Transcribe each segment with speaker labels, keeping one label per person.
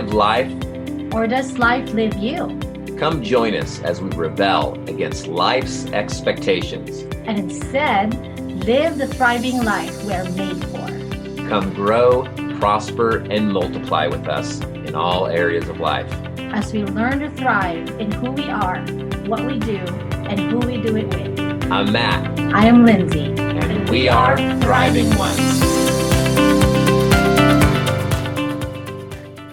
Speaker 1: live life?
Speaker 2: Or does life live you?
Speaker 1: Come join us as we rebel against life's expectations.
Speaker 2: And instead, live the thriving life we are made for.
Speaker 1: Come grow, prosper, and multiply with us in all areas of life.
Speaker 2: As we learn to thrive in who we are, what we do, and who we do it with.
Speaker 1: I'm Matt.
Speaker 2: I am Lindsay.
Speaker 1: And we are Thriving Ones.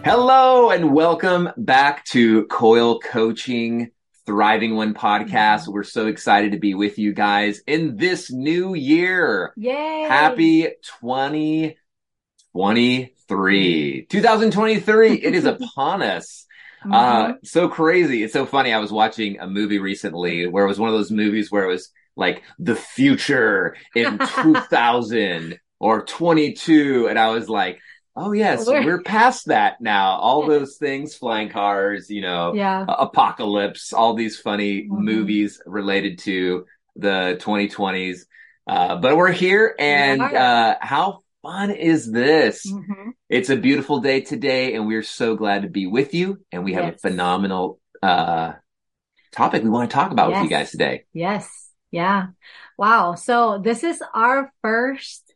Speaker 1: Hello and welcome back to Coil Coaching Thriving One podcast. We're so excited to be with you guys in this new year.
Speaker 2: Yay!
Speaker 1: Happy 2023. 2023. it is upon us.
Speaker 2: Mm-hmm.
Speaker 1: Uh, so crazy. It's so funny. I was watching a movie recently where it was one of those movies where it was like the future in 2000 or 22. And I was like, Oh yes,
Speaker 2: We're-
Speaker 1: we're, past that now. All those things, flying cars, you know,
Speaker 2: yeah.
Speaker 1: apocalypse, all these funny
Speaker 2: Mhm.
Speaker 1: movies related to the 2020s. Uh, but we're here and, uh, how fun is this?
Speaker 2: Mhm.
Speaker 1: It's a beautiful day today and we're so glad to be with you. And we have
Speaker 2: Yes.
Speaker 1: a phenomenal, uh, topic we want to talk about with you guys today.
Speaker 2: Yes. Yeah. Wow. So this is our first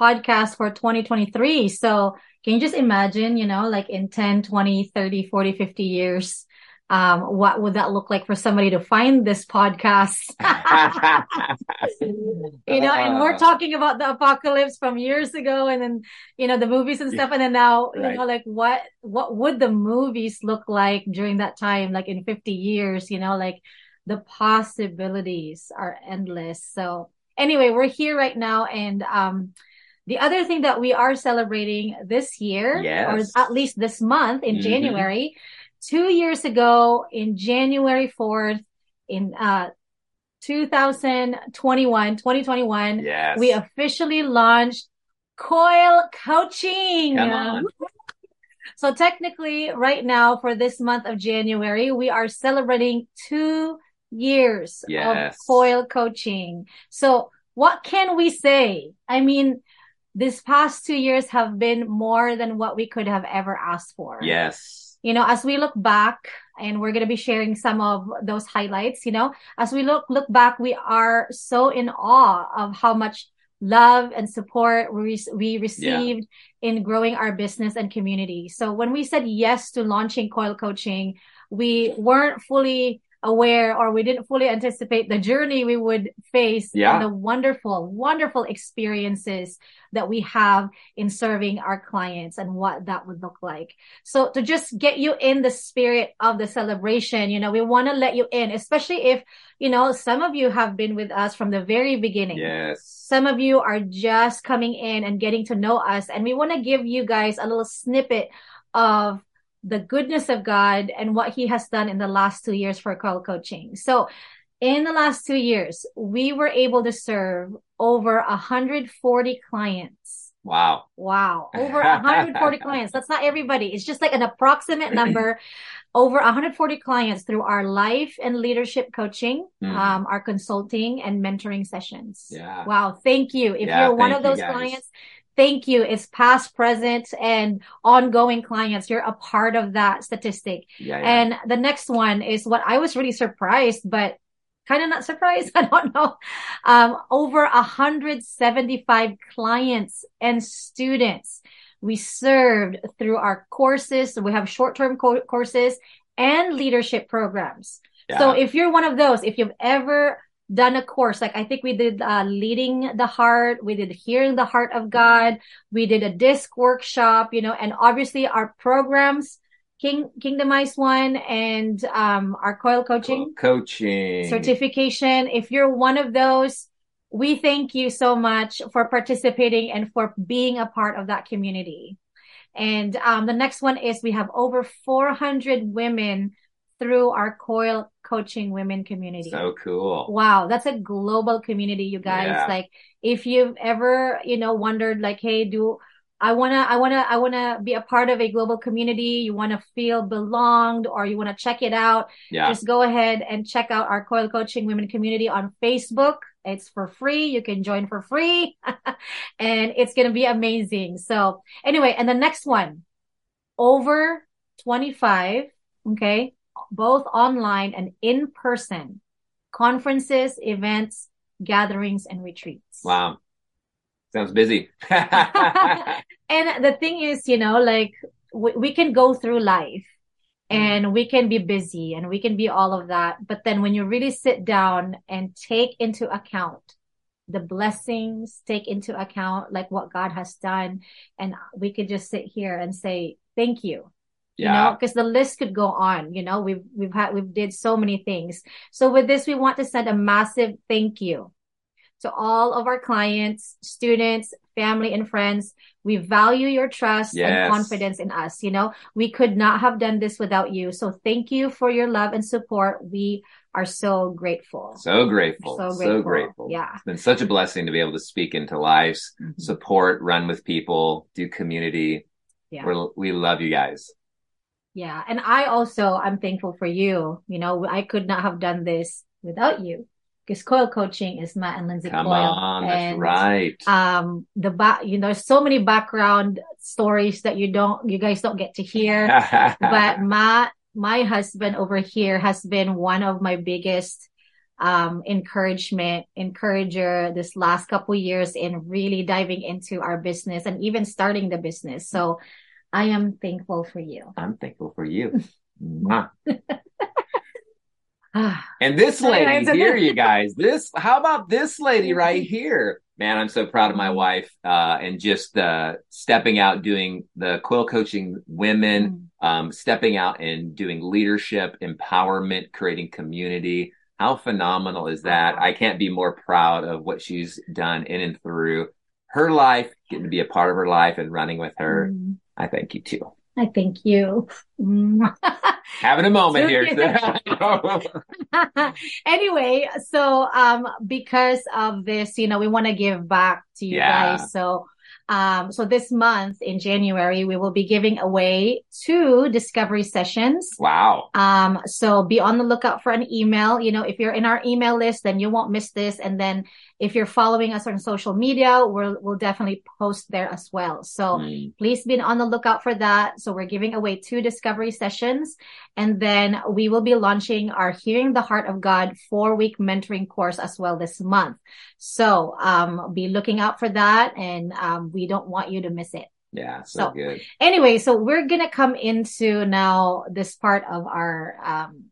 Speaker 2: podcast for 2023. So can you just imagine, you know, like in 10, 20, 30, 40, 50 years, um, what would that look like for somebody to find this podcast? you know, and we're
Speaker 1: Uh,
Speaker 2: talking about the apocalypse from years ago and then, you know, the movies and stuff. And then now, you know, like what, what would the movies look like during that time? Like in 50 years, you know, like the possibilities are endless. So anyway, we're here right now. And, um, the other thing that we are celebrating this year,
Speaker 1: Yes.
Speaker 2: or at least this month in
Speaker 1: Mhm.
Speaker 2: January, two years ago in January 4th in, uh, 2021, 2021,
Speaker 1: yes.
Speaker 2: we officially launched Coil Coaching. So technically right now for this month of January, we are celebrating two years of Coil Coaching. So what can we say? I mean, this past two years have been more than what we could have ever asked for
Speaker 1: yes.
Speaker 2: you know, as we look back and we're going to be sharing some of those highlights, you know, as we look, look back, we are so in awe of how much love and support we, we received in growing our business and community. So when we said yes to launching Coil Coaching, we weren't fully aware or we didn't fully anticipate the journey we would face
Speaker 1: Yeah.
Speaker 2: and the wonderful, wonderful experiences that we have in serving our clients and what that would look like. So to just get you in the spirit of the celebration, you know, we want to let you in, especially if, you know, some of you have been with us from the very beginning.
Speaker 1: Yes.
Speaker 2: Some of you are just coming in and getting to know us. And we want to give you guys a little snippet of the goodness of God and what he has done in the last two years for Coil Coaching. So in the last two years, we were able to serve over 140 clients.
Speaker 1: Wow.
Speaker 2: Wow. Over 140 clients. That's not everybody. It's just like an approximate number. Over 140 clients through our life and leadership coaching,
Speaker 1: Mhm.
Speaker 2: um, our consulting and mentoring sessions.
Speaker 1: Yeah.
Speaker 2: Wow. Thank you. If
Speaker 1: Yeah,
Speaker 2: you're one of those clients, thank you. It's past, present, and ongoing clients. You're a part of that statistic.
Speaker 1: Yeah. yeah.
Speaker 2: And the next one is what I was really surprised, but kind of not surprised. I don't know. Um, over 175 clients and students we served through our courses. So we have short-term co- courses and leadership programs.
Speaker 1: Yeah.
Speaker 2: So if you're one of those, if you've ever done a course, like I think we did uh, leading the heart, we did hearing the heart of God, we did a DISC workshop, you know, and obviously our programs, King Kingdomize one and um, our coil coaching
Speaker 1: coaching
Speaker 2: certification. If you're one of those, we thank you so much for participating and for being a part of that community. And um, the next one is we have over 400 women through our coil coaching women community.
Speaker 1: So cool.
Speaker 2: Wow, that's a global community, you guys.
Speaker 1: Yeah.
Speaker 2: Like if you've ever, you know, wondered like, hey, do I wanna, I wanna, I wanna be a part of a global community. You wanna feel belonged or you wanna check it out.
Speaker 1: Yeah.
Speaker 2: Just go ahead and check out our coil coaching women community on Facebook. It's for free. You can join for free and it's going to be amazing. So anyway, and the next one, over 25, okay, both online and in person conferences, events, gatherings, and retreats.
Speaker 1: Wow. Sounds busy.
Speaker 2: and the thing is, you know, like we, we can go through life mm. and we can be busy and we can be all of that. But then when you really sit down and take into account the blessings, take into account like what God has done, and we could just sit here and say, thank you. Yeah. You know, because the list could go on, you know, we've, we've had, we've did so many things. So with this, we want to send a massive thank you to all of our clients, students, family and friends. We value your trust yes. and confidence in us. You know, we could not have done this without you. So thank you for your love and support. We are so grateful.
Speaker 1: So grateful. So grateful. So grateful.
Speaker 2: Yeah.
Speaker 1: It's been such a blessing to be able to speak into lives, mm-hmm. support, run with people, do community. Yeah. We're, we love you guys.
Speaker 2: Yeah. And I also, I'm thankful for you. You know, I could not have done this without you because coil coaching is Matt and Lindsay
Speaker 1: Come
Speaker 2: Coyle.
Speaker 1: on, and, that's right.
Speaker 2: Um, the back, you know, there's so many background stories that you don't, you guys don't get to hear. but Matt, my husband over here has been one of my biggest um, encouragement, encourager this last couple years in really diving into our business and even starting the business. So I am thankful for you.
Speaker 1: I'm thankful for you. and this lady here, you guys, this, how about this lady right here? Man, I'm so proud of my wife, uh, and just, uh, stepping out, doing the coil coaching women, mm. um, stepping out and doing leadership, empowerment, creating community. How phenomenal is that? I can't be more proud of what she's done in and through her life, getting to be a part of her life and running with her. Mm. I thank you too.
Speaker 2: I thank you.
Speaker 1: Having a moment here.
Speaker 2: anyway, so um because of this, you know, we want to give back to you yeah. guys. So um, so this month in January, we will be giving away two discovery sessions.
Speaker 1: Wow.
Speaker 2: Um, so be on the lookout for an email. You know, if you're in our email list, then you won't miss this. And then if you're following us on social media, we'll, we'll definitely post there as well. So please be on the lookout for that. So we're giving away two discovery sessions and then we will be launching our Hearing the Heart of God four week mentoring course as well this month. So, um, be looking out for that and, um, we don't want you to miss it.
Speaker 1: Yeah, so, so good.
Speaker 2: Anyway, so we're going to come into now this part of our, um,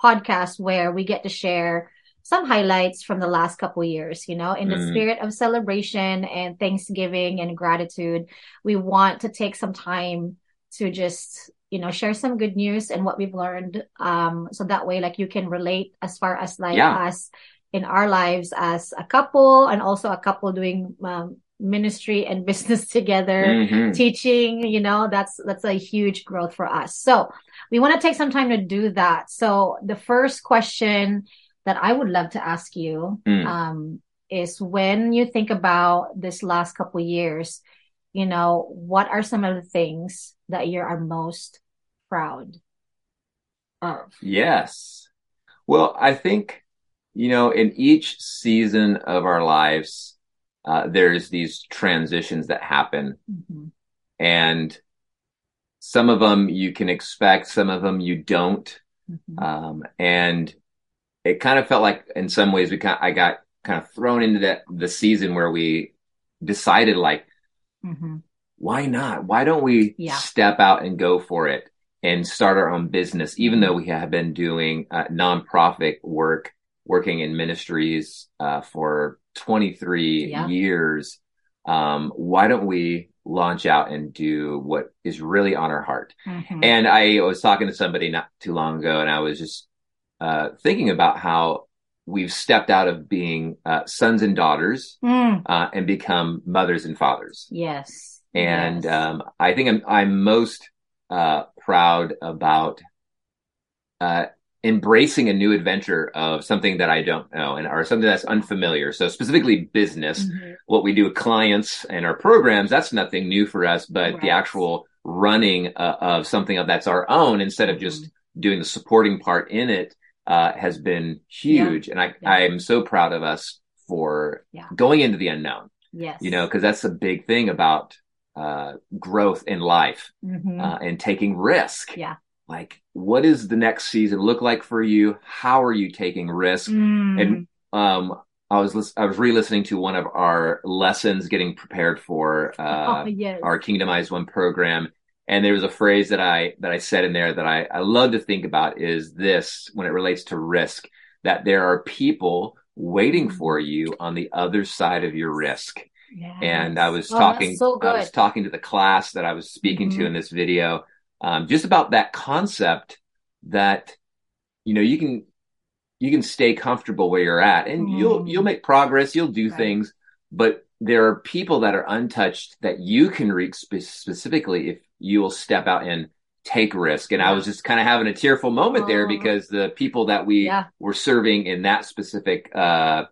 Speaker 2: podcast where we get to share some highlights from the last couple years, you know, in the mm. spirit of celebration and Thanksgiving and gratitude. We want to take some time to just, you know, share some good news and what we've learned. Um, so that way, like you can relate as far as like yeah. us in our lives as a couple and also a couple doing, um, ministry and business together, mm-hmm. teaching, you know, that's, that's a huge growth for us. So we want to take some time to do that. So the first question that I would love to ask you mm. um, is when you think about this last couple years, you know, what are some of the things that you are most proud of?
Speaker 1: Yes. Well, I think, you know, in each season of our lives, uh, there's these transitions that happen. Mm-hmm. And some of them you can expect, some of them you don't. Mm-hmm. Um, and it kind of felt like in some ways we kind of, I got kind of thrown into that the season where we decided like mm-hmm. why not why don't we yeah. step out and go for it and start our own business even though we have been doing uh, nonprofit work working in ministries uh, for 23 yeah. years um, why don't we launch out and do what is really on our heart mm-hmm. and i was talking to somebody not too long ago and i was just uh, thinking about how we've stepped out of being uh, sons and daughters mm. uh, and become mothers and fathers.
Speaker 2: Yes.
Speaker 1: And yes. Um, I think I'm, I'm most uh, proud about uh, embracing a new adventure of something that I don't know and or something that's unfamiliar. So specifically business, mm-hmm. what we do with clients and our programs, that's nothing new for us, but right. the actual running uh, of something of that's our own instead of just mm-hmm. doing the supporting part in it uh, has been huge. Yeah. And I, yeah. I am so proud of us for yeah. going into the unknown.
Speaker 2: Yes.
Speaker 1: You know, cause that's a big thing about, uh, growth in life
Speaker 2: Mhm.
Speaker 1: uh, and taking risk.
Speaker 2: yeah.
Speaker 1: Like, what does the next season look like for you? How are you taking risk?
Speaker 2: Mm.
Speaker 1: And um, I was lis- I was re-listening to one of our lessons, getting prepared for uh,
Speaker 2: oh, yes.
Speaker 1: our Kingdomize One program, and there was a phrase that I that I said in there that I I love to think about is this when it relates to risk that there are people waiting for you on the other side of your risk.
Speaker 2: Yes.
Speaker 1: And I was
Speaker 2: Oh,
Speaker 1: talking
Speaker 2: so
Speaker 1: I was talking to the class that I was speaking to
Speaker 2: Mhm.
Speaker 1: in this video um, just about that concept that you know you can you can stay comfortable where you're at and you'll
Speaker 2: Mm.
Speaker 1: you'll make progress you'll do
Speaker 2: Right.
Speaker 1: things but there are people that are untouched that you can reach spe- specifically if you will step out and take risk and i was just kind of having a tearful moment there because the people that we
Speaker 2: Yeah.
Speaker 1: were serving in that specific uh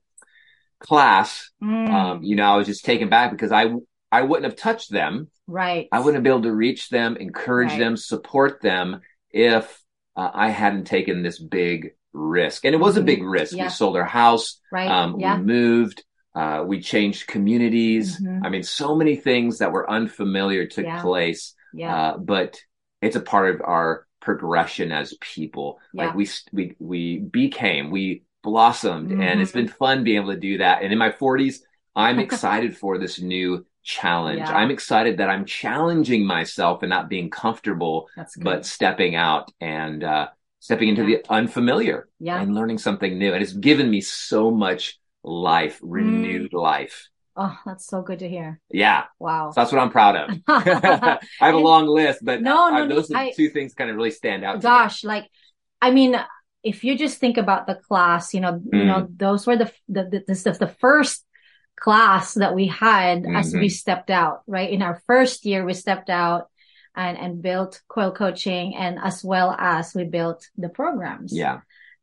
Speaker 1: class
Speaker 2: Mm.
Speaker 1: um you know i was just taken back because i i wouldn't have touched them
Speaker 2: right.
Speaker 1: I wouldn't be able to reach them, encourage
Speaker 2: Right.
Speaker 1: them, support them if uh, I hadn't taken this big risk. And it was a big risk.
Speaker 2: Mm-hmm. Yeah.
Speaker 1: We sold our house.
Speaker 2: Right.
Speaker 1: Um,
Speaker 2: yeah.
Speaker 1: We moved. Uh, we changed communities.
Speaker 2: Mhm.
Speaker 1: I mean, so many things that were unfamiliar took
Speaker 2: Yeah.
Speaker 1: place.
Speaker 2: Yeah.
Speaker 1: Uh, but it's a part of our progression as people.
Speaker 2: Yeah.
Speaker 1: Like we, we, we became, we blossomed and it's been fun being able to do that. And in my forties, I'm excited for this new challenge.
Speaker 2: Yeah.
Speaker 1: I'm excited that I'm challenging myself and not being comfortable, but stepping out and, uh, stepping into
Speaker 2: Yeah.
Speaker 1: the unfamiliar
Speaker 2: yeah.
Speaker 1: and learning something new. And it's given me so much life,
Speaker 2: Mm.
Speaker 1: renewed life.
Speaker 2: Oh, that's so good to hear.
Speaker 1: Yeah.
Speaker 2: Wow.
Speaker 1: So that's what I'm proud of. I have a long list, but
Speaker 2: No, no,
Speaker 1: uh,
Speaker 2: no,
Speaker 1: those are
Speaker 2: I-
Speaker 1: two things kind of really stand out. to.
Speaker 2: Gosh, like, I mean, if you just think about the class, you know, you
Speaker 1: Mm.
Speaker 2: know, those were the the the, this is the first class that we had as
Speaker 1: Mhm.
Speaker 2: we stepped out, right? In our first year, we stepped out and and built coil coaching, and as well as we built the programs.
Speaker 1: Yeah.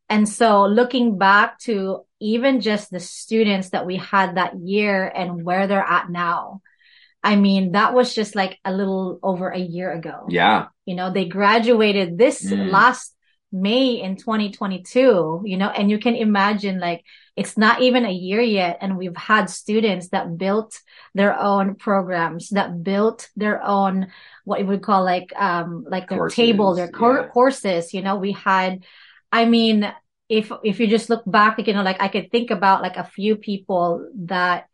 Speaker 2: And so looking back to even just the students that we had that year and where they're at now, I mean, that was just like a little over a year ago.
Speaker 1: Yeah.
Speaker 2: You know, they graduated this
Speaker 1: Mm.
Speaker 2: last May in 2022, you know, and you can imagine like it's not even a year yet. And we've had students that built their own programs, that built their own, what you would call like, um, like their
Speaker 1: Courses,
Speaker 2: table, their
Speaker 1: yeah.
Speaker 2: courses, you know, we had, I mean, if, if you just look back, like, you know, like I could think about like a few people that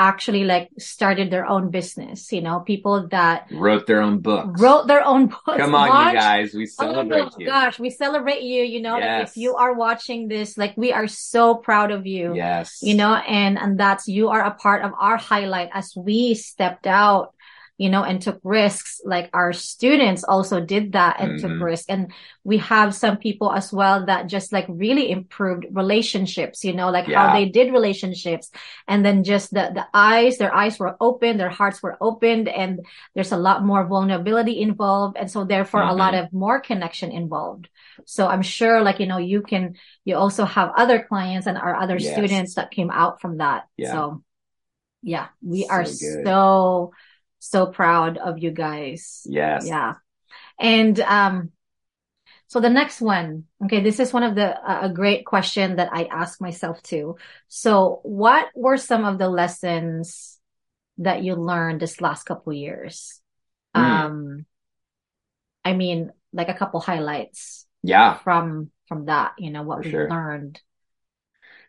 Speaker 2: actually like started their own business, you know, people that
Speaker 1: Wrote their own books.
Speaker 2: wrote their own books.
Speaker 1: Come on, you guys. We
Speaker 2: Oh
Speaker 1: celebrate you.
Speaker 2: gosh, we celebrate you. You know, like
Speaker 1: Yes.
Speaker 2: if you are watching this, like we are so proud of you.
Speaker 1: Yes.
Speaker 2: You know, and and that's you are a part of our highlight as we stepped out, you know, and took risks. Like our students also did that and took
Speaker 1: Mhm.
Speaker 2: risks. And we have some people as well that just like really improved relationships, you know, like how they did relationships. And then just the the eyes, their eyes were open, their hearts were opened, and there's a lot more vulnerability involved. And so therefore a lot
Speaker 1: Mm-hmm.
Speaker 2: of more connection involved. So I'm sure like, you know, you can, you also have other clients and our other
Speaker 1: Yes.
Speaker 2: students that came out from that.
Speaker 1: Yeah.
Speaker 2: So yeah, we
Speaker 1: So
Speaker 2: are
Speaker 1: good.
Speaker 2: so, so proud of you guys.
Speaker 1: Yes.
Speaker 2: Yeah. And, um, so the next one, okay, this is one of the, uh, a great question that I ask myself too. So what were some of the lessons that you learned this last couple years?
Speaker 1: Hmm.
Speaker 2: Um, I mean, like a couple highlights
Speaker 1: Yeah.
Speaker 2: from, from that, you know, what
Speaker 1: For
Speaker 2: we
Speaker 1: sure.
Speaker 2: learned.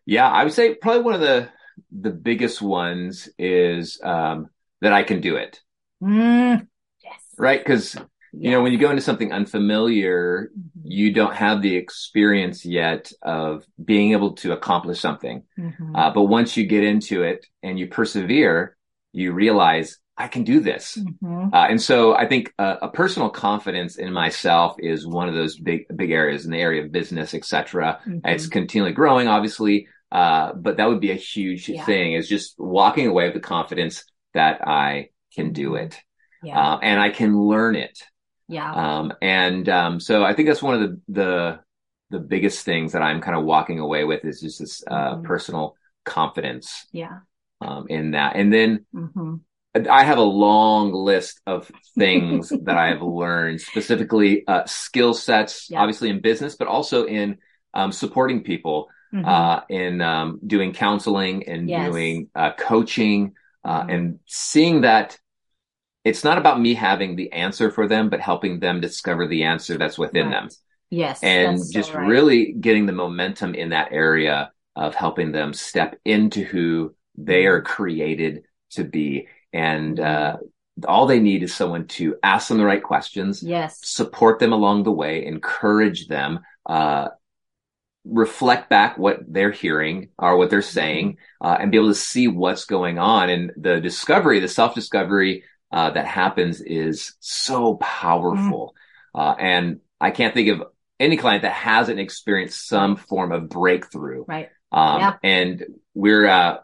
Speaker 1: Yeah. I would say probably one of the, the biggest ones is, um, that I can do it.
Speaker 2: Mm, yes.
Speaker 1: Right. Cause, you know, when you go into something unfamiliar,
Speaker 2: Mhm.
Speaker 1: you don't have the experience yet of being able to accomplish something.
Speaker 2: Mhm.
Speaker 1: Uh, but once you get into it and you persevere, you realize I can do this.
Speaker 2: Mhm.
Speaker 1: Uh, and so I think uh, a personal confidence in myself is one of those big, big areas in the area of business, et cetera.
Speaker 2: Mhm.
Speaker 1: It's continually growing, obviously. Uh, but that would be a huge
Speaker 2: Yeah.
Speaker 1: thing is just walking away with the confidence that I can do it.
Speaker 2: Yeah.
Speaker 1: Uh, and I can learn it.
Speaker 2: yeah.
Speaker 1: Um, and, um, so I think that's one of the, the, the biggest things that I'm kind of walking away with is just this, uh,
Speaker 2: Mhm.
Speaker 1: personal confidence,
Speaker 2: yeah.
Speaker 1: um, in that. And then
Speaker 2: hmm
Speaker 1: I have a long list of things that I have learned, specifically, uh, skill sets,
Speaker 2: Yeah.
Speaker 1: obviously in business, but also in, um, supporting people,
Speaker 2: hmm
Speaker 1: uh, in, um, doing counseling and
Speaker 2: Yes.
Speaker 1: doing, uh, coaching, uh,
Speaker 2: Mhm.
Speaker 1: and seeing that it's not about me having the answer for them, but helping them discover the answer that's within
Speaker 2: Right.
Speaker 1: them.
Speaker 2: Yes.
Speaker 1: And
Speaker 2: that's so
Speaker 1: just
Speaker 2: right.
Speaker 1: really getting the momentum in that area of helping them step into who they
Speaker 2: Mm-hmm.
Speaker 1: are created to be. And, uh, all they need is someone to ask them the right questions,
Speaker 2: Yes.
Speaker 1: support them along the way, encourage them, uh, reflect back what they're hearing or what they're saying, uh, and be able to see what's going on. And the discovery, the self discovery, uh, that happens is so powerful. Uh, and I can't think of any client that hasn't experienced some form of breakthrough.
Speaker 2: Right.
Speaker 1: Um,
Speaker 2: Yeah.
Speaker 1: and we're, uh,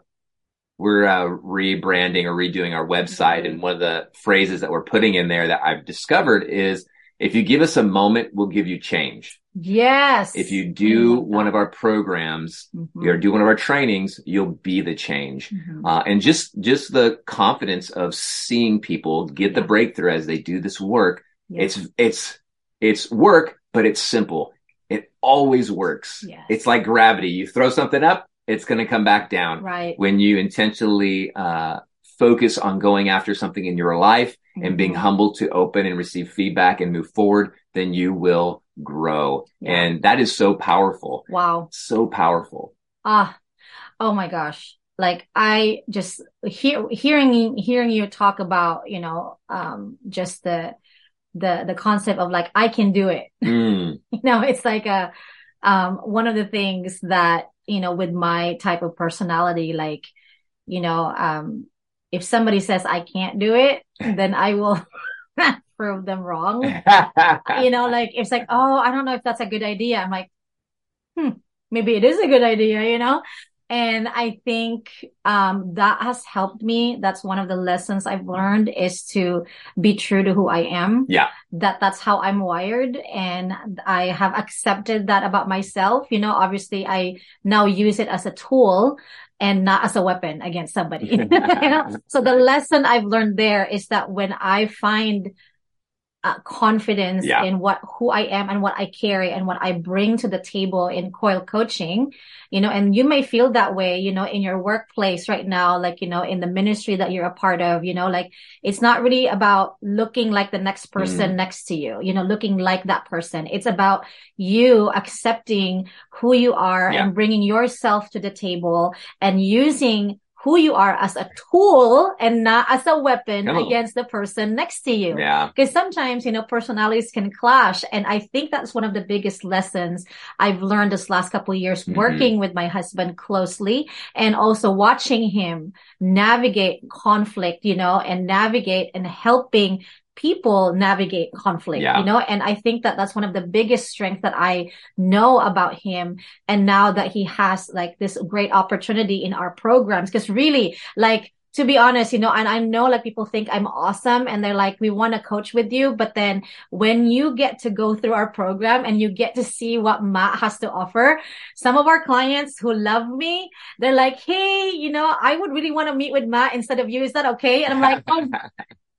Speaker 1: we're uh, rebranding or redoing our website.
Speaker 2: Mhm.
Speaker 1: And one of the phrases that we're putting in there that I've discovered is if you give us a moment, we'll give you change.
Speaker 2: Yes.
Speaker 1: If you do one of our programs
Speaker 2: Mhm.
Speaker 1: or do one of our trainings, you'll be the change.
Speaker 2: Mhm.
Speaker 1: Uh, and just, just the confidence of seeing people get the breakthrough as they do this work.
Speaker 2: Yes.
Speaker 1: It's, it's, it's work, but it's simple. It always works.
Speaker 2: Yes.
Speaker 1: It's like gravity. You throw something up, it's going to come back down
Speaker 2: right.
Speaker 1: when you intentionally uh, focus on going after something in your life and being
Speaker 2: Mhm.
Speaker 1: humble to open and receive feedback and move forward, then you will grow.
Speaker 2: Yeah.
Speaker 1: And that is so powerful.
Speaker 2: Wow.
Speaker 1: So powerful.
Speaker 2: Ah, oh my gosh. Like I just hear hearing hearing you talk about, you know, um just the the the concept of like I can do it.
Speaker 1: Mm,
Speaker 2: You know, it's like a um one of the things that, you know, with my type of personality, like, you know, um if somebody says I can't do it, then I will prove them wrong. you know, like it's like, oh, I don't know if that's a good idea. I'm like, hmm, maybe it is a good idea, you know? And I think, um, that has helped me. That's one of the lessons I've learned is to be true to who I am.
Speaker 1: Yeah.
Speaker 2: That that's how I'm wired. And I have accepted that about myself. You know, obviously I now use it as a tool and not as a weapon against somebody. you know? So the lesson I've learned there is that when I find uh, confidence
Speaker 1: Yeah.
Speaker 2: in what who I am and what I carry and what I bring to the table in coil coaching, you know, and you may feel that way, you know, in your workplace right now, like, you know, in the ministry that you're a part of, you know, like it's not really about looking like the next person
Speaker 1: Mm.
Speaker 2: next to you, you know, looking like that person. It's about you accepting who you are
Speaker 1: Yeah.
Speaker 2: and bringing yourself to the table and using who you are as a tool and not as a weapon
Speaker 1: on.
Speaker 2: against the person next to you.
Speaker 1: yeah.
Speaker 2: Because sometimes, you know, personalities can clash. And I think that's one of the biggest lessons I've learned this last couple of years
Speaker 1: Mhm.
Speaker 2: working with my husband closely and also watching him navigate conflict, you know, and navigate and helping people navigate conflict,
Speaker 1: Yeah.
Speaker 2: you know, and I think that that's one of the biggest strengths that I know about him. And now that he has like this great opportunity in our programs, because really like, to be honest, you know, and I know like people think I'm awesome and they're like, we want to coach with you. But then when you get to go through our program and you get to see what Matt has to offer, some of our clients who love me, they're like, Hey, you know, I would really want to meet with Matt instead of you. Is that okay? And I'm like, oh,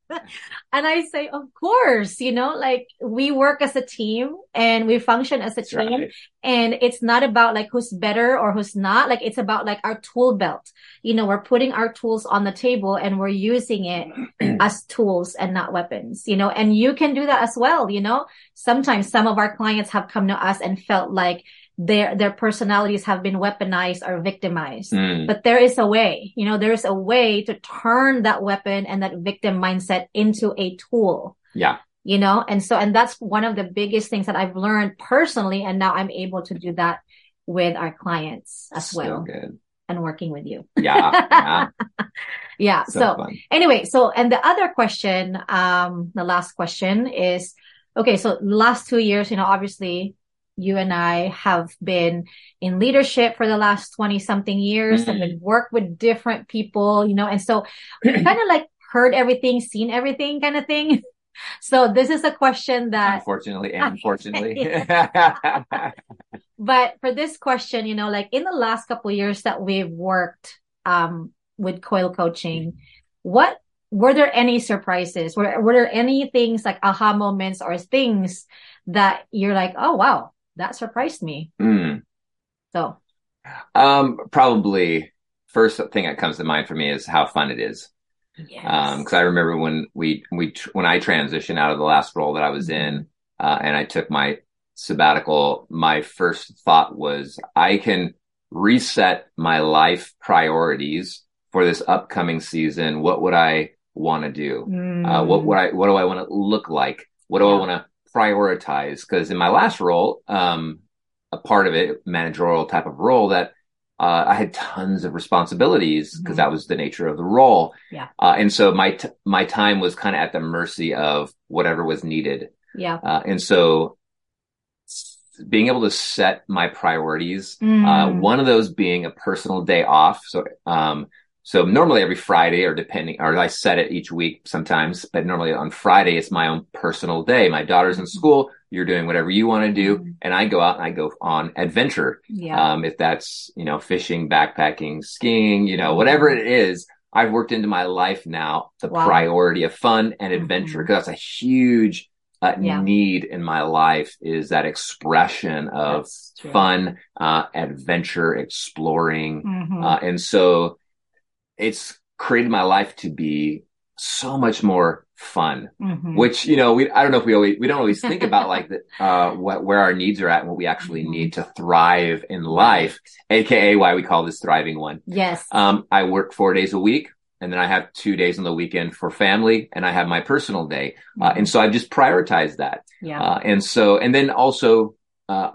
Speaker 2: and I say, of course, you know, like we work as a team and we function as a
Speaker 1: That's
Speaker 2: team.
Speaker 1: right.
Speaker 2: And it's not about like who's better or who's not. Like it's about like our tool belt. You know, we're putting our tools on the table and we're using it as tools and not weapons, you know, and you can do that as well. You know, sometimes some of our clients have come to us and felt like their, their personalities have been weaponized or victimized.
Speaker 1: Mm,
Speaker 2: But there is a way, you know, there's a way to turn that weapon and that victim mindset into a tool
Speaker 1: yeah.
Speaker 2: you know and so and that's one of the biggest things that i've learned personally and now i'm able to do that with our clients as
Speaker 1: So
Speaker 2: well
Speaker 1: good.
Speaker 2: and working with you
Speaker 1: Yeah. yeah.
Speaker 2: yeah
Speaker 1: So,
Speaker 2: so anyway so and the other question um the last question is okay so last two years you know obviously you and i have been in leadership for the last 20 something years
Speaker 1: Mhm.
Speaker 2: and we've worked with different people you know and so kind of like heard everything seen everything kind of thing so this is a question that
Speaker 1: Unfortunately and unfortunately.
Speaker 2: But for this question, you know, like in the last couple of years that we've worked um with coil coaching, what were there any surprises? Were were there any things like aha moments or things that you're like, oh wow, that surprised me?
Speaker 1: Mm.
Speaker 2: So
Speaker 1: Um, probably first thing that comes to mind for me is how fun it is.
Speaker 2: Yes.
Speaker 1: Um, cause I remember when we, we, when I transitioned out of the last role that I was in, uh, and I took my sabbatical, my first thought was I can reset my life priorities for this upcoming season. What would I want to do? Uh, what would I, what do I want to look like? What do I want to prioritize? Cause in my last role, um, a part of it, managerial type of role that, uh, I had tons of responsibilities because
Speaker 2: Mhm.
Speaker 1: that was the nature of the role.
Speaker 2: Yeah.
Speaker 1: Uh, and so my, t- my time was kind of at the mercy of whatever was needed.
Speaker 2: Yeah.
Speaker 1: Uh, and so being able to set my priorities, uh,
Speaker 2: Mm.
Speaker 1: one of those being a personal day off. So, um, so normally every Friday or depending, or I set it each week sometimes, but normally on Friday, it's my own personal day. My daughter's in school. You're doing whatever you want to do.
Speaker 2: Mhm.
Speaker 1: And I go out and I go on adventure.
Speaker 2: Yeah.
Speaker 1: Um, if that's, you know, fishing, backpacking, skiing, you know, whatever it is, I've worked into my life now the
Speaker 2: Wow.
Speaker 1: priority of fun and adventure because that's a huge uh,
Speaker 2: Yeah.
Speaker 1: need in my life is that expression of fun, uh, adventure, exploring.
Speaker 2: Mhm.
Speaker 1: Uh, and so it's created my life to be so much more fun,
Speaker 2: Mhm.
Speaker 1: which, you know, we, I don't know if we always, we don't always think about like the, uh, what, where our needs are at and what we actually
Speaker 2: Mhm.
Speaker 1: need to thrive in life, AKA why we call this thriving one.
Speaker 2: Yes.
Speaker 1: Um, I work four days a week and then I have two days on the weekend for family and I have my personal day. Uh, and so I've just prioritized that.
Speaker 2: yeah.
Speaker 1: Uh, and so, and then also, uh,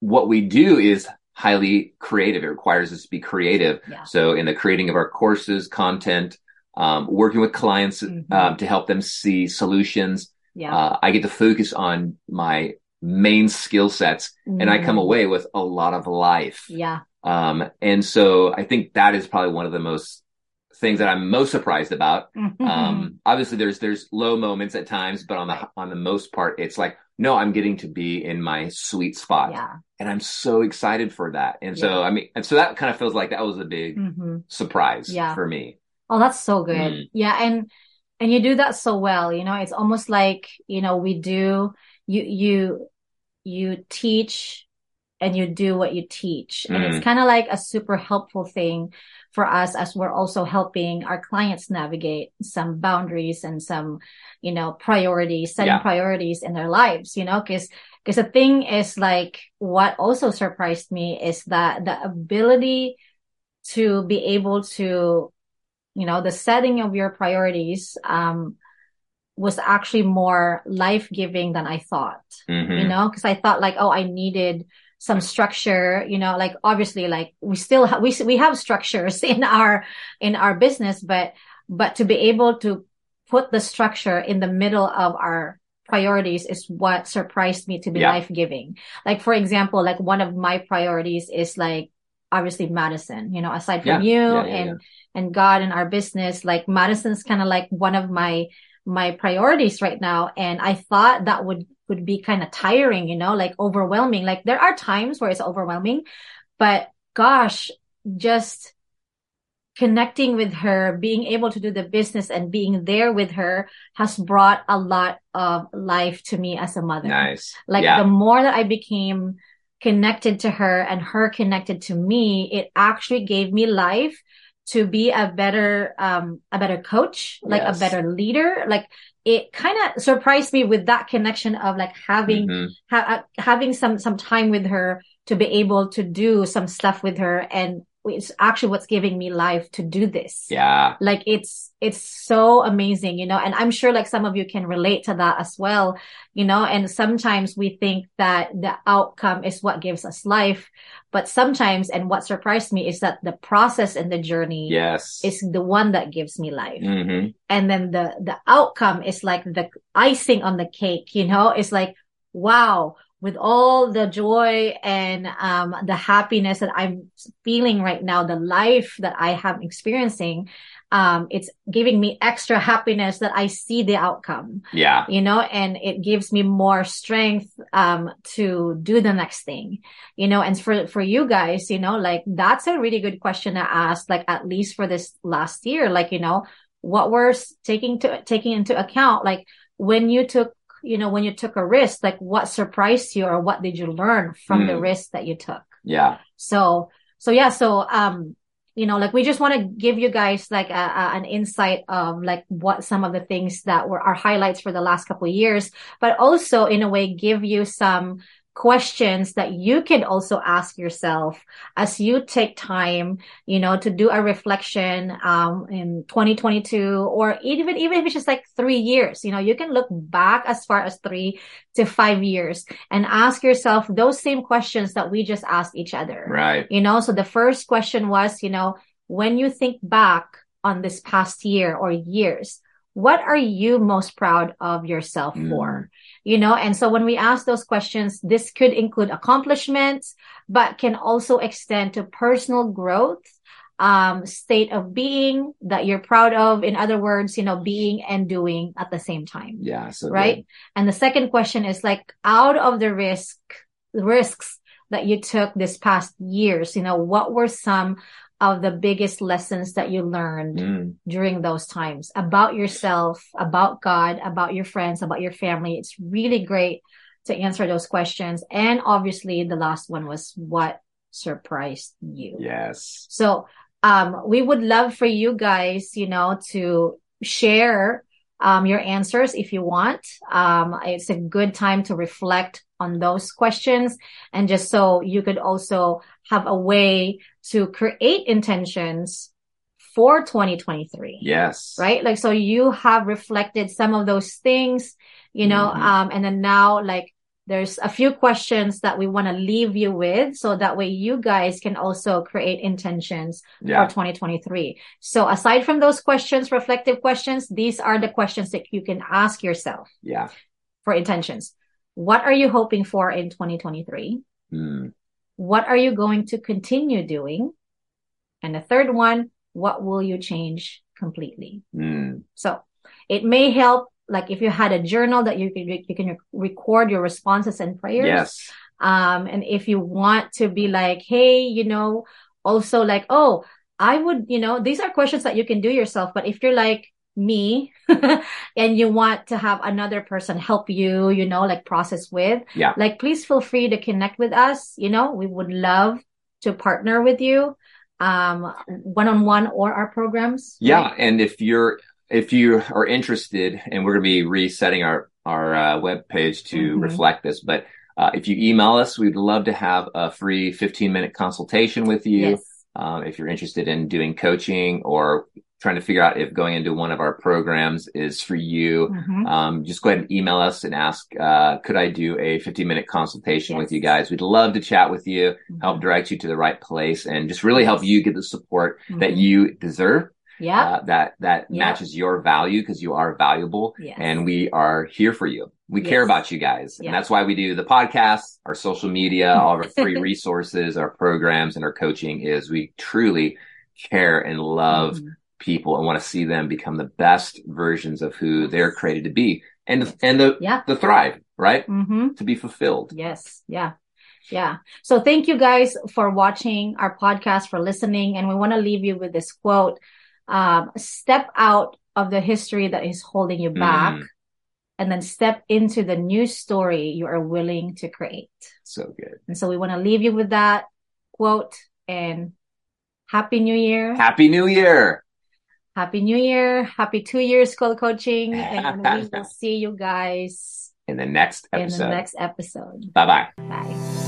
Speaker 1: what we do is highly creative. It requires us to be creative.
Speaker 2: Yeah.
Speaker 1: So in the creating of our courses, content, um, working with clients,
Speaker 2: Mhm.
Speaker 1: um, to help them see solutions.
Speaker 2: yeah.
Speaker 1: Uh, I get to focus on my main skill sets and I come
Speaker 2: Mm.
Speaker 1: away with a lot of life.
Speaker 2: Yeah.
Speaker 1: Um, and so I think that is probably one of the most things that I'm most surprised about.
Speaker 2: Mhm.
Speaker 1: Um, obviously there's, there's low moments at times, but on the, on the most part, it's like, no, I'm getting to be in my sweet spot
Speaker 2: yeah.
Speaker 1: and I'm so excited for that. And so, I mean, and so that kind of feels like that was a big
Speaker 2: hmm
Speaker 1: surprise
Speaker 2: Yeah.
Speaker 1: for me.
Speaker 2: Oh, that's so good.
Speaker 1: Mm.
Speaker 2: Yeah. And, and you do that so well. You know, it's almost like, you know, we do, you, you, you teach and you do what you teach. And
Speaker 1: Mm.
Speaker 2: it's kind of like a super helpful thing for us as we're also helping our clients navigate some boundaries and some, you know, priorities, setting
Speaker 1: Yeah.
Speaker 2: priorities in their lives, you know, cause, cause the thing is like what also surprised me is that the ability to be able to, you know, the setting of your priorities, um, was actually more life giving than I thought
Speaker 1: Mhm.
Speaker 2: you know, because I thought like, oh, I needed some structure, you know, like obviously like we still ha- we we have structures in our in our business, but but to be able to put the structure in the middle of our priorities is what surprised me to be
Speaker 1: Yeah.
Speaker 2: life giving. Like for example, like one of my priorities is like obviously Madison, you know, aside from
Speaker 1: Yeah.
Speaker 2: you
Speaker 1: Yeah, yeah,
Speaker 2: and and God and our business, like Madison's kind of like one of my my priorities right now. And I thought that would would be kind of tiring, you know, like overwhelming. Like there are times where it's overwhelming, but gosh, just connecting with her, being able to do the business and being there with her has brought a lot of life to me as a mother.
Speaker 1: Nice.
Speaker 2: Like
Speaker 1: yeah.
Speaker 2: the more that I became connected to her and her connected to me, it actually gave me life to be a better, um, a better coach, like
Speaker 1: Yes.
Speaker 2: a better leader. Like it kind of surprised me with that connection of like having,
Speaker 1: Mhm.
Speaker 2: ha- uh, having some, some time with her to be able to do some stuff with her. And it's actually what's giving me life to do this
Speaker 1: Yeah.
Speaker 2: like it's it's so amazing you know and i'm sure like some of you can relate to that as well you know and sometimes we think that the outcome is what gives us life but sometimes and what surprised me is that the process and the journey
Speaker 1: Yes.
Speaker 2: is the one that gives me life
Speaker 1: hmm
Speaker 2: and then the the outcome is like the icing on the cake you know it's like wow with all the joy and um the happiness that i'm feeling right now the life that i am experiencing um it's giving me extra happiness that i see the outcome.
Speaker 1: Yeah.
Speaker 2: you know and it gives me more strength um to do the next thing. You know and for for you guys you know like that's a really good question to ask like at least for this last year. Like you know what we're taking to taking into account like when you took you know when you took a risk like what surprised you or what did you learn from the
Speaker 1: Mm.
Speaker 2: risk that you took
Speaker 1: Yeah.
Speaker 2: so so yeah so um you know, like we just want to give you guys like a, a, an insight of like what some of the things that were our highlights for the last couple of years, but also in a way give you some questions that you can also ask yourself as you take time, you know, to do a reflection, um, in 2022 or even, even if it's just like three years, you know, you can look back as far as three to five years and ask yourself those same questions that we just asked each other.
Speaker 1: Right.
Speaker 2: You know, so the first question was, you know, when you think back on this past year or years, what are you most proud of yourself mm. for? You know, and so when we ask those questions, this could include accomplishments, but can also extend to personal growth, um, state of being that you're proud of. In other words, you know, being and doing at the same time.
Speaker 1: Yeah. So
Speaker 2: right. Good. And the second question is like out of the risk, risks that you took this past years, you know, what were some of the biggest lessons that you learned mm. during those times about yourself, about God, about your friends, about your family. It's really great to answer those questions. And obviously the last one was what surprised you.
Speaker 1: Yes.
Speaker 2: So, um, we would love for you guys, you know, to share, um, your answers if you want. Um, it's a good time to reflect on those questions and just so you could also have a way to create intentions for 2023.
Speaker 1: Yes.
Speaker 2: Right? Like, so you have reflected some of those things, you know, mm-hmm. um, and then now like there's a few questions that we want to leave you with so that way you guys can also create intentions yeah. for 2023. So aside from those questions, reflective questions, these are the questions that you can ask yourself.
Speaker 1: Yeah.
Speaker 2: For intentions. What are you hoping for in 2023? Mm. What are you going to continue doing? And the third one, what will you change completely? Mm. So it may help, like if you had a journal that you can, you can record your responses and prayers.
Speaker 1: Yes.
Speaker 2: Um, and if you want to be like, Hey, you know, also like, Oh, I would, you know, these are questions that you can do yourself. But if you're like, me and you want to have another person help you, you know, like process with,
Speaker 1: yeah.
Speaker 2: like please feel free to connect with us. You know, we would love to partner with you, um, one on one or our programs.
Speaker 1: Yeah. Right? And if you're, if you are interested and we're going to be resetting our, our, uh, web page to mm-hmm. reflect this, but, uh, if you email us, we'd love to have a free 15 minute consultation with you. Yes. Um, if you're interested in doing coaching or trying to figure out if going into one of our programs is for you, mm-hmm. um, just go ahead and email us and ask, uh, could I do a 15 minute consultation yes. with you guys? We'd love to chat with you, mm-hmm. help direct you to the right place and just really help you get the support mm-hmm. that you deserve.
Speaker 2: Yeah.
Speaker 1: Uh, that, that matches your value because you are valuable yes. and we are here for you. We yes. care about you guys. Yeah. And that's why we do the podcast, our social media, all of our free resources, our programs and our coaching is we truly care and love mm-hmm people and want to see them become the best versions of who they're created to be and and the
Speaker 2: yeah.
Speaker 1: the thrive right?
Speaker 2: Mm-hmm.
Speaker 1: to be fulfilled.
Speaker 2: Yes. Yeah. Yeah. So thank you guys for watching our podcast for listening and we want to leave you with this quote um, step out of the history that is holding you back mm. and then step into the new story you are willing to create.
Speaker 1: So good.
Speaker 2: And so we want to leave you with that quote and happy new year.
Speaker 1: Happy new year
Speaker 2: Happy New Year. Happy two years Coil Coaching. And we will see you guys
Speaker 1: in the next episode.
Speaker 2: In the next episode.
Speaker 1: Bye-bye.
Speaker 2: Bye.